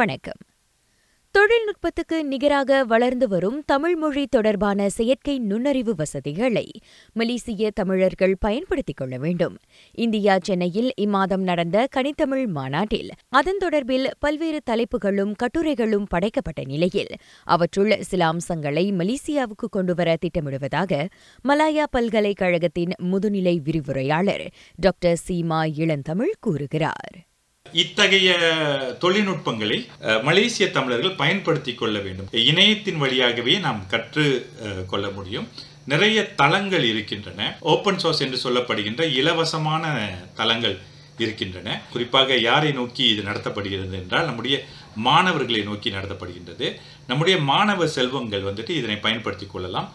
வணக்கம். தொழில்நுட்பத்துக்கு நிகராக வளர்ந்து வரும் தமிழ் மொழி தொடர்பான செயற்கை நுண்ணறிவு வசதிகளை மலேசிய தமிழர்கள் பயன்படுத்திக் கொள்ள வேண்டும். இந்தியா சென்னையில் இம்மாதம் நடந்த கனித்தமிழ் மாநாட்டில் அதன் தொடர்பில் பல்வேறு தலைப்புகளும் கட்டுரைகளும் படைக்கப்பட்ட நிலையில் அவற்றுள் சில அம்சங்களை மலேசியாவுக்கு கொண்டுவர திட்டமிடுவதாக மலாயா பல்கலைக்கழகத்தின் முதுநிலை விரிவுரையாளர் டாக்டர் சீமா இளந்தமிழ் கூறுகிறார். இத்தகைய தொழில்நுட்பங்களை மலேசிய தமிழர்கள் பயன்படுத்தி கொள்ள வேண்டும். இணையத்தின் வழியாகவே நாம் கற்று கொள்ள முடியும். நிறைய தளங்கள் இருக்கின்றன. ஓப்பன் சோர்ஸ் என்று சொல்லப்படுகின்ற இலவசமான தளங்கள் இருக்கின்றன. குறிப்பாக யாரை நோக்கி இது நடத்தப்படுகிறது என்றால் நம்முடைய மாணவர்களை நோக்கி நடத்தப்படுகின்றது. நம்முடைய மாணவ செல்வங்கள் வந்துட்டு இதனை பயன்படுத்திக் கொள்ளலாம்.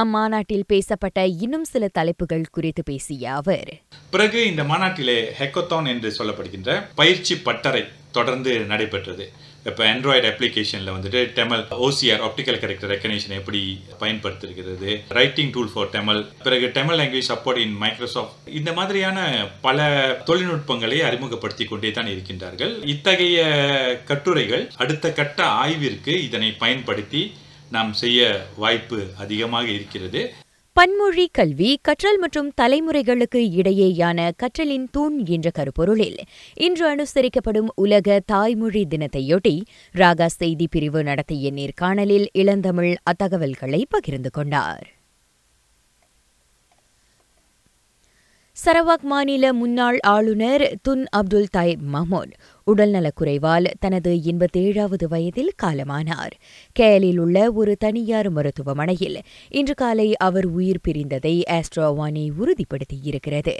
அம்மாநாட்டில் பேசப்பட்ட இன்னும் சில தலைப்புகள் குறித்து பேசிய அவர் பிறகு இந்த மாநாட்டிலே ஹெக்கோத்தான் என்று சொல்லப்படுகின்ற பயிற்சி பட்டறை தொடர்ந்து நடைபெற்றது. இப்போ ஆண்ட்ராய்டு அப்ளிகேஷனில் வந்துட்டு Tamil OCR optical character recognition எப்படி பயன்படுத்திருக்கிறது ரைட்டிங் டூல் ஃபார் டெமல் பிறகு Tamil language support in Microsoft இந்த மாதிரியான பல தொழில்நுட்பங்களை அறிமுகப்படுத்தி கொண்டே தான் இருக்கின்றார்கள். இத்தகைய கட்டுரைகள் அடுத்த கட்ட ஆய்விற்கு இதனை பயன்படுத்தி நாம் செய்ய வாய்ப்பு அதிகமாக இருக்கிறது. பன்மொழி கல்வி கற்றல் மற்றும் தலைமுறைகளுக்கு இடையேயான கற்றலின் தூண் என்ற கருப்பொருளில் இன்று அனுசரிக்கப்படும் உலக தாய்மொழி தினத்தையொட்டி ராகா செய்தி பிரிவு நடத்திய நேர்காணலில் இளந்தமிழ் அத்தகவல்களை பகிர்ந்து கொண்டார். சரவாக் மாநில முன்னாள் ஆளுநர் துன் அப்துல் தாயிப் மஹமூத் உடல்நலக்குறைவால் தனது எண்பத்தேழாவது வயதில் காலமானார். கேலில் உள்ள ஒரு தனியார் மருத்துவமனையில் இன்று காலை அவர் உயிர் பிரிந்ததை ஆஸ்ட்ரோவானி உறுதிப்படுத்தியிருக்கிறது.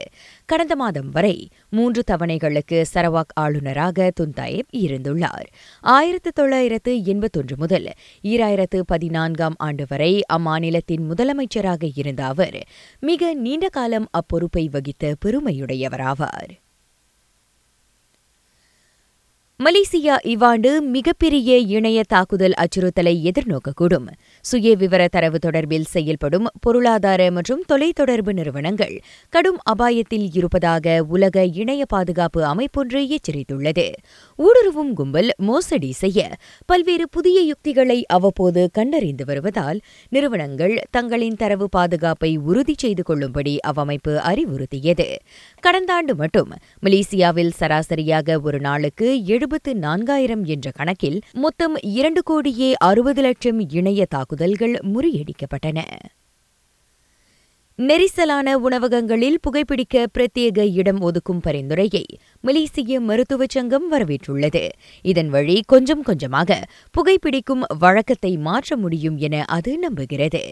கடந்த மாதம் வரை மூன்று தவணைகளுக்கு சரவாக் ஆளுநராக துன்தாயப் இருந்துள்ளார். ஆயிரத்து தொள்ளாயிரத்து எண்பத்தொன்று முதல் ஈராயிரத்து பதினான்காம் ஆண்டு வரை அம்மாநிலத்தின் முதலமைச்சராக இருந்த அவர் மிக நீண்ட காலம் அப்பொறுப்பை வகித்த பெருமையுடையவராவார். மலேசியா இவ்வாண்டு மிகப்பெரிய இணைய தாக்குதல் அச்சுறுத்தலை எதிர்நோக்கக்கூடும். சுய விவர தரவு தொடர்பில் செயல்படும் பொருளாதார மற்றும் தொலைத்தொடர்பு நிறுவனங்கள் கடும் அபாயத்தில் இருப்பதாக உலக இணைய பாதுகாப்பு அமைப்பொன்று எச்சரித்துள்ளது. ஊடுருவும் கும்பல் மோசடி செய்ய பல்வேறு புதிய யுக்திகளை அவ்வப்போது கண்டறிந்து வருவதால் நிறுவனங்கள் தங்களின் தரவு பாதுகாப்பை உறுதி செய்து கொள்ளும்படி அவ்வமைப்பு அறிவுறுத்தியது. கடந்த ஆண்டு மட்டும் மலேசியாவில் சராசரியாக ஒரு நாளுக்கு எழுபது இருபத்து நான்காயிரம் என்ற கணக்கில் மொத்தம் இரண்டு கோடியே அறுபது லட்சம் இணைய தாக்குதல்கள் முறியடிக்கப்பட்டன. நெரிசலான உணவகங்களில் புகைப்பிடிக்க பிரத்யேக இடம் ஒதுக்கும் பரிந்துரையை மலேசிய மருத்துவச் சங்கம் வரவேற்றுள்ளது. இதன் வழி கொஞ்சம் கொஞ்சமாக புகைப்பிடிக்கும் வழக்கத்தை மாற்ற முடியும் என அது நம்புகிறது.